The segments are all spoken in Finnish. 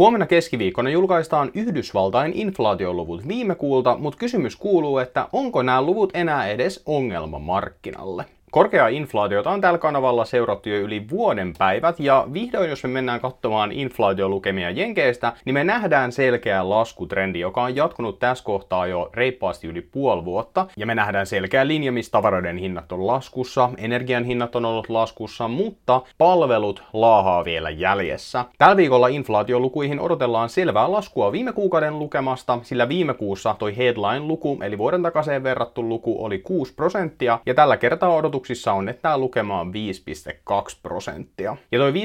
Huomenna keskiviikkona julkaistaan Yhdysvaltain inflaatioluvut viime kuulta, mutta kysymys kuuluu, että onko nämä luvut enää edes ongelma markkinalle? Korkea inflaatiota on tällä kanavalla seurattu jo yli vuoden päivät, ja vihdoin jos me mennään katsomaan inflaatiolukemia Jenkeistä, niin me nähdään selkeä laskutrendi, joka on jatkunut tässä kohtaa jo reippaasti yli puoli vuotta, ja me nähdään selkeä linja, missä tavaroiden hinnat on laskussa, energian hinnat on ollut laskussa, mutta palvelut laahaa vielä jäljessä. Tällä viikolla inflaatiolukuihin odotellaan selvää laskua viime kuukauden lukemasta, sillä viime kuussa toi headline-luku, eli vuoden takaisin verrattu luku, oli 6 prosenttia, ja tällä kertaa odotus odotuksissa on, että tämä lukema on 5,2 prosenttia. Ja toi 5,2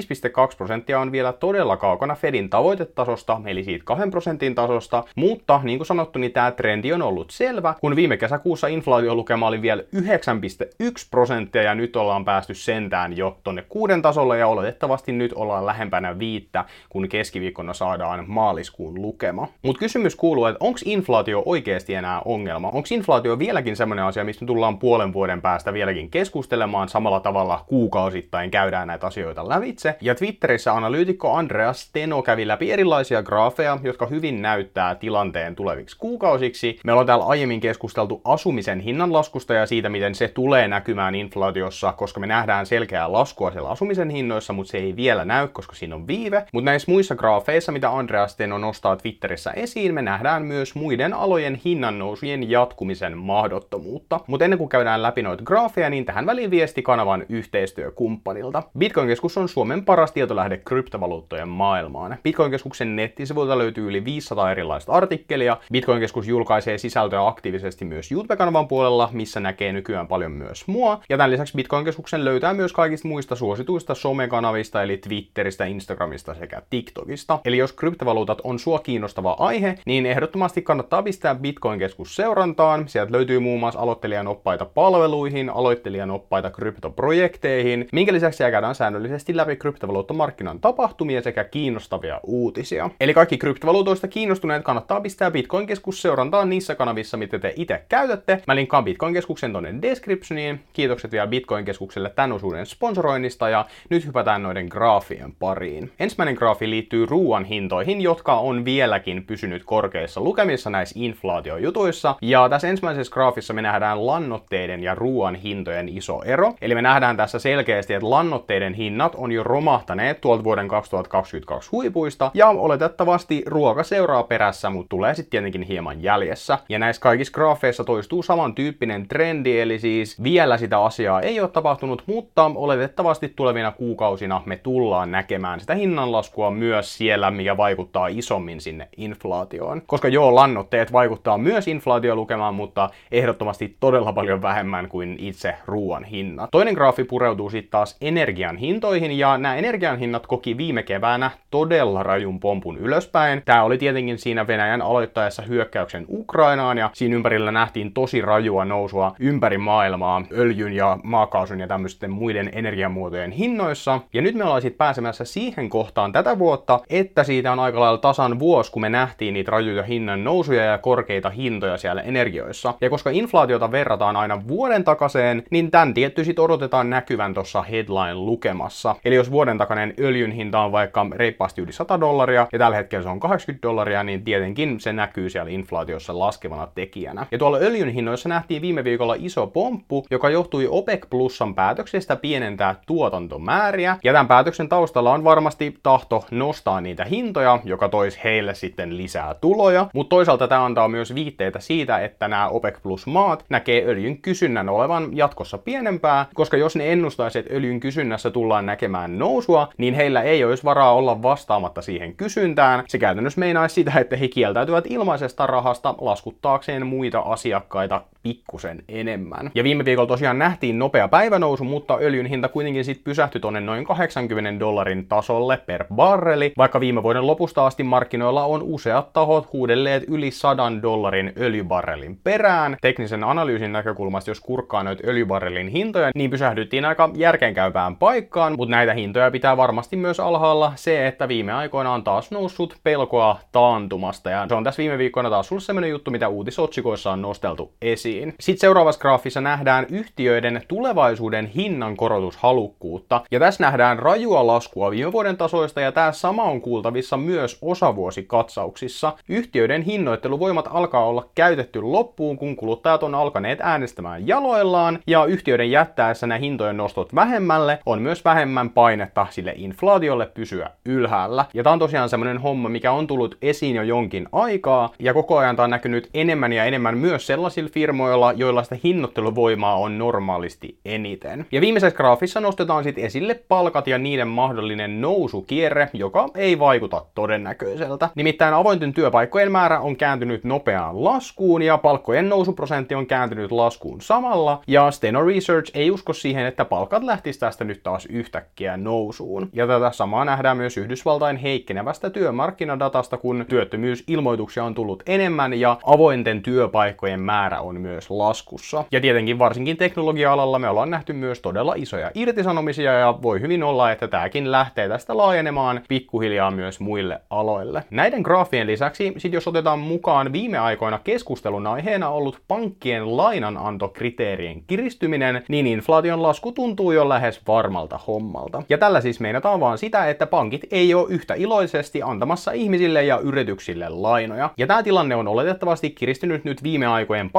prosenttia on vielä todella kaukana Fedin tavoitetasosta, eli siitä 2 prosentin tasosta, mutta niin kuin sanottu, niin tämä trendi on ollut selvä, kun viime kesäkuussa inflaatiolukema oli vielä 9,1 prosenttia ja nyt ollaan päästy sentään jo tonne kuuden tasolle ja oletettavasti nyt ollaan lähempänä viittä, kun keskiviikkona saadaan maaliskuun lukema. Mutta kysymys kuuluu, että onko inflaatio oikeasti enää ongelma? Onko inflaatio vieläkin semmoinen asia, mistä tullaan puolen vuoden päästä vieläkin keskustelemaan samalla tavalla kuukausittain käydään näitä asioita lävitse. Ja Twitterissä analyytikko Andreas Teno kävi läpi erilaisia graafeja, jotka hyvin näyttää tilanteen tuleviksi kuukausiksi. Me ollaan täällä aiemmin keskusteltu asumisen hinnanlaskusta ja siitä, miten se tulee näkymään inflaatiossa, koska me nähdään selkeää laskua siellä asumisen hinnoissa, mutta se ei vielä näy, koska siinä on viive. Mutta näissä muissa graafeissa, mitä Andreas Teno nostaa Twitterissä esiin, me nähdään myös muiden alojen hinnannousujen jatkumisen mahdottomuutta. Mutta ennen kuin käydään läpi noita graafeja, niin tähän väliin viesti kanavan yhteistyökumppanilta. Bitcoin-keskus on Suomen paras tietolähde kryptovaluuttojen maailmaan. Bitcoin-keskuksen nettisivuilta löytyy yli 500 erilaista artikkelia. Bitcoin-keskus julkaisee sisältöä aktiivisesti myös YouTube-kanavan puolella, missä näkee nykyään paljon myös mua. Ja tämän lisäksi Bitcoin-keskuksen löytää myös kaikista muista suosituista somekanavista, eli Twitteristä, Instagramista sekä TikTokista. Eli jos kryptovaluutat on sua kiinnostava aihe, niin ehdottomasti kannattaa pistää Bitcoin-keskus seurantaan. Sieltä löytyy muun muassa aloittelijan oppaita palveluihin, aloittelijan opiskelijan oppaita kryptoprojekteihin, minkä lisäksi siellä käydään säännöllisesti läpi kryptovaluuttamarkkinan tapahtumia sekä kiinnostavia uutisia. Eli kaikki kryptovaluutoista kiinnostuneet kannattaa pistää Bitcoin-keskus seurantaan niissä kanavissa, mitä te itse käytätte. Mä linkkaan Bitcoin-keskuksen tonne descriptioniin. Kiitokset vielä Bitcoin-keskukselle tämän osuuden sponsoroinnista ja nyt hypätään noiden graafien pariin. Ensimmäinen graafi liittyy ruoan hintoihin, jotka on vieläkin pysynyt korkeissa lukemissa näissä inflaatiojutuissa. Ja tässä ensimmäisessä graafissa me nähdään lannoitteiden ja ruoan hintojen iso ero. Eli me nähdään tässä selkeästi, että lannoitteiden hinnat on jo romahtaneet tuolta vuoden 2022 huipuista, ja oletettavasti ruoka seuraa perässä, mutta tulee sitten tietenkin hieman jäljessä. Ja näissä kaikissa graafeissa toistuu samantyyppinen trendi, eli siis vielä sitä asiaa ei ole tapahtunut, mutta oletettavasti tulevina kuukausina me tullaan näkemään sitä hinnanlaskua myös siellä, mikä vaikuttaa isommin sinne inflaatioon. Koska joo, lannoitteet vaikuttaa myös inflaatiolukemaan, mutta ehdottomasti todella paljon vähemmän kuin itse ruoan hinnat. Toinen graafi pureutuu sitten taas energian hintoihin, ja nämä energian hinnat koki viime keväänä todella rajun pompun ylöspäin. Tämä oli tietenkin siinä Venäjän aloittaessa hyökkäyksen Ukrainaan, ja siinä ympärillä nähtiin tosi rajua nousua ympäri maailmaa öljyn ja maakaasun ja tämmöisten muiden energiamuotojen hinnoissa. Ja nyt me ollaan sitten pääsemässä siihen kohtaan tätä vuotta, että siitä on aika lailla tasan vuosi, kun me nähtiin niitä rajuja hinnan nousuja ja korkeita hintoja siellä energioissa. Ja koska inflaatiota verrataan aina vuoden takaseen, niin tämän tietty sit odotetaan näkyvän tuossa headline-lukemassa. Eli jos vuoden takainen öljyn hinta on vaikka reippaasti yli 100 dollaria ja tällä hetkellä se on 80 dollaria, niin tietenkin se näkyy siellä inflaatiossa laskevana tekijänä. Ja tuolla öljyn hinnoissa nähtiin viime viikolla iso pomppu, joka johtui OPEC Plusan päätöksestä pienentää tuotantomääriä. Ja tämän päätöksen taustalla on varmasti tahto nostaa niitä hintoja, joka toisi heille sitten lisää tuloja. Mutta toisaalta tämä antaa myös viitteitä siitä, että nämä OPEC Plus maat näkee öljyn kysynnän olevan jatkossa jatkossa pienempää, koska jos ne ennustaisi, että öljyn kysynnässä tullaan näkemään nousua, niin heillä ei olisi varaa olla vastaamatta siihen kysyntään. Se käytännössä meinaisi sitä, että he kieltäytyvät ilmaisesta rahasta laskuttaakseen muita asiakkaita pikkusen enemmän. Ja viime viikolla tosiaan nähtiin nopea päivänousu, mutta öljyn hinta kuitenkin sitten pysähtyi tonne noin 80 dollarin tasolle per barreli, vaikka viime vuoden lopusta asti markkinoilla on useat tahot huudelleet yli 100 dollarin öljybarrelin perään. Teknisen analyysin näkökulmasta, jos kurkkaa noita öljybarrelin hintoja, niin pysähdyttiin aika järkeenkäypään paikkaan, mutta näitä hintoja pitää varmasti myös alhaalla. Se, että viime aikoina on taas noussut pelkoa taantumasta, ja se on tässä viime viikkoina taas ollut sellainen juttu, mitä uutisotsikoissa on nosteltu esiin esiin. Sitten seuraavassa graafissa nähdään yhtiöiden tulevaisuuden hinnan korotushalukkuutta, ja tässä nähdään rajua laskua viime vuoden tasoista, ja tämä sama on kuultavissa myös osavuosikatsauksissa. Yhtiöiden hinnoitteluvoimat alkaa olla käytetty loppuun, kun kuluttajat on alkaneet äänestämään jaloillaan, ja yhtiöiden jättäessä nämä hintojen nostot vähemmälle on myös vähemmän painetta sille inflaatiolle pysyä ylhäällä. Ja tämä on tosiaan semmoinen homma, mikä on tullut esiin jo jonkin aikaa, ja koko ajan tämä on näkynyt enemmän ja enemmän myös sellaisilla firmoilla, joilla sitä hinnoitteluvoimaa on normaalisti eniten. Ja viimeisessä graafissa nostetaan sitten esille palkat ja niiden mahdollinen nousukierre, joka ei vaikuta todennäköiseltä. Nimittäin avointen työpaikkojen määrä on kääntynyt nopeaan laskuun ja palkkojen nousuprosentti on kääntynyt laskuun samalla, ja Steno Research ei usko siihen, että palkat lähtis tästä nyt taas yhtäkkiä nousuun. Ja tätä samaa nähdään myös Yhdysvaltain heikkenevästä työmarkkinadatasta, kun työttömyysilmoituksia on tullut enemmän ja avointen työpaikkojen määrä on myös laskussa. Ja tietenkin varsinkin teknologia-alalla me ollaan nähty myös todella isoja irtisanomisia ja voi hyvin olla, että tämäkin lähtee tästä laajenemaan pikkuhiljaa myös muille aloille. Näiden graafien lisäksi, sit jos otetaan mukaan viime aikoina keskustelun aiheena ollut pankkien lainanantokriteerien kiristyminen, niin inflaation lasku tuntuu jo lähes varmalta hommalta. Ja tällä siis meinataan vaan sitä, että pankit ei ole yhtä iloisesti antamassa ihmisille ja yrityksille lainoja. Ja tämä tilanne on oletettavasti kiristynyt nyt viime aikojen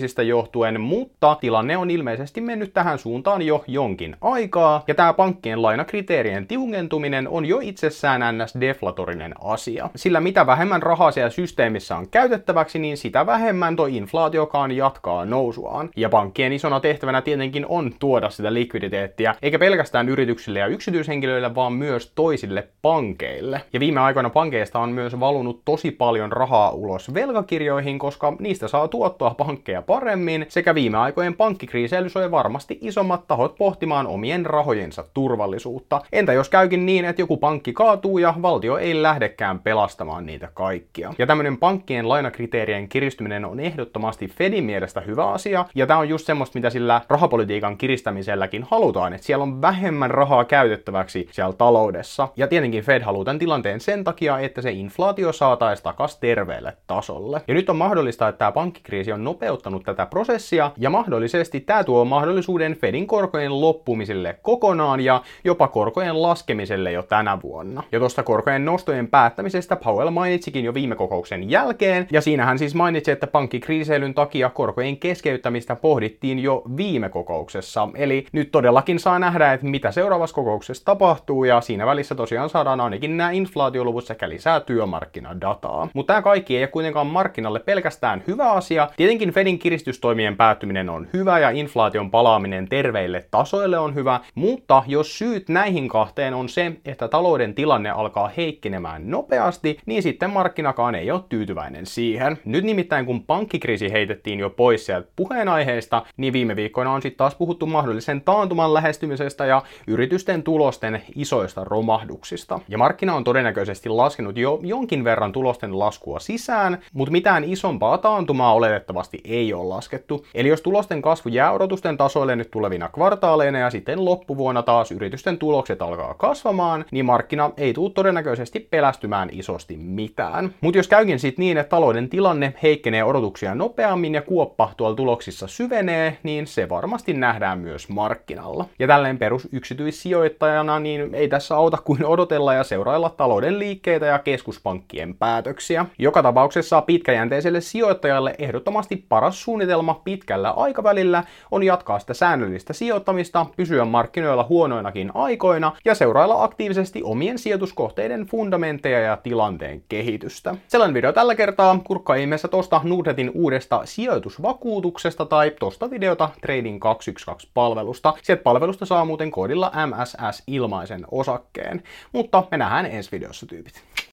pankkikriisistä johtuen, mutta tilanne on ilmeisesti mennyt tähän suuntaan jo jonkin aikaa, ja tämä pankkien lainakriteerien tiukentuminen on jo itsessään ns. deflatorinen asia. Sillä mitä vähemmän rahaa siellä systeemissä on käytettäväksi, niin sitä vähemmän tuo inflaatiokaan jatkaa nousuaan. Ja pankkien isona tehtävänä tietenkin on tuoda sitä likviditeettiä, eikä pelkästään yrityksille ja yksityishenkilöille, vaan myös toisille pankeille. Ja viime aikoina pankeista on myös valunut tosi paljon rahaa ulos velkakirjoihin, koska niistä saa tuottoa pankkeja paremmin, sekä viime aikojen pankkikriiseily soi varmasti isommat tahot pohtimaan omien rahojensa turvallisuutta. Entä jos käykin niin, että joku pankki kaatuu ja valtio ei lähdekään pelastamaan niitä kaikkia? Ja tämmöinen pankkien lainakriteerien kiristyminen on ehdottomasti Fedin mielestä hyvä asia, ja tämä on just semmoista, mitä sillä rahapolitiikan kiristämiselläkin halutaan, että siellä on vähemmän rahaa käytettäväksi siellä taloudessa. Ja tietenkin Fed haluaa tämän tilanteen sen takia, että se inflaatio saataisiin takas terveelle tasolle. Ja nyt on mahdollista, että tämä pankkikriisi on nopeuttanut tätä prosessia, ja mahdollisesti tämä tuo mahdollisuuden Fedin korkojen loppumiselle kokonaan ja jopa korkojen laskemiselle jo tänä vuonna. Ja tuosta korkojen nostojen päättämisestä Powell mainitsikin jo viime kokouksen jälkeen, ja siinä hän siis mainitsi, että pankkikriiseilyn takia korkojen keskeyttämistä pohdittiin jo viime kokouksessa. Eli nyt todellakin saa nähdä, että mitä seuraavassa kokouksessa tapahtuu, ja siinä välissä tosiaan saadaan ainakin nämä inflaatioluvut sekä lisää työmarkkinadataa. Mutta tämä kaikki ei ole kuitenkaan markkinalle pelkästään hyvä asia. Tietenkin Fedin kiristystoimien päättyminen on hyvä ja inflaation palaaminen terveille tasoille on hyvä, mutta jos syyt näihin kahteen on se, että talouden tilanne alkaa heikkenemään nopeasti, niin sitten markkinakaan ei ole tyytyväinen siihen. Nyt nimittäin kun pankkikriisi heitettiin jo pois sieltä puheenaiheesta, niin viime viikkoina on sitten taas puhuttu mahdollisen taantuman lähestymisestä ja yritysten tulosten isoista romahduksista. Ja markkina on todennäköisesti laskenut jo jonkin verran tulosten laskua sisään, mutta mitään isompaa taantumaa oletettavasti ei ole laskettu. Eli jos tulosten kasvu jää odotusten tasoille nyt tulevina kvartaaleina ja sitten loppuvuonna taas yritysten tulokset alkaa kasvamaan, niin markkina ei tule todennäköisesti pelästymään isosti mitään. Mutta jos käykin sitten niin, että talouden tilanne heikkenee odotuksia nopeammin ja kuoppa tuolla tuloksissa syvenee, niin se varmasti nähdään myös markkinalla. Ja tälleen perus yksityissijoittajana, niin ei tässä auta kuin odotella ja seurailla talouden liikkeitä ja keskuspankkien päätöksiä. Joka tapauksessa pitkäjänteiselle sijoittajalle ehdottomasti paras suunnitelma pitkällä aikavälillä on jatkaa sitä säännöllistä sijoittamista, pysyä markkinoilla huonoinakin aikoina ja seurailla aktiivisesti omien sijoituskohteiden fundamentteja ja tilanteen kehitystä. Sellainen video tällä kertaa. Kurkkaa ihmeessä tosta Nordnetin uudesta sijoitusvakuutuksesta tai tosta videota Trading 212-palvelusta. Sieltä palvelusta saa muuten koodilla MSS ilmaisen osakkeen. Mutta me nähdään ensi videossa tyypit.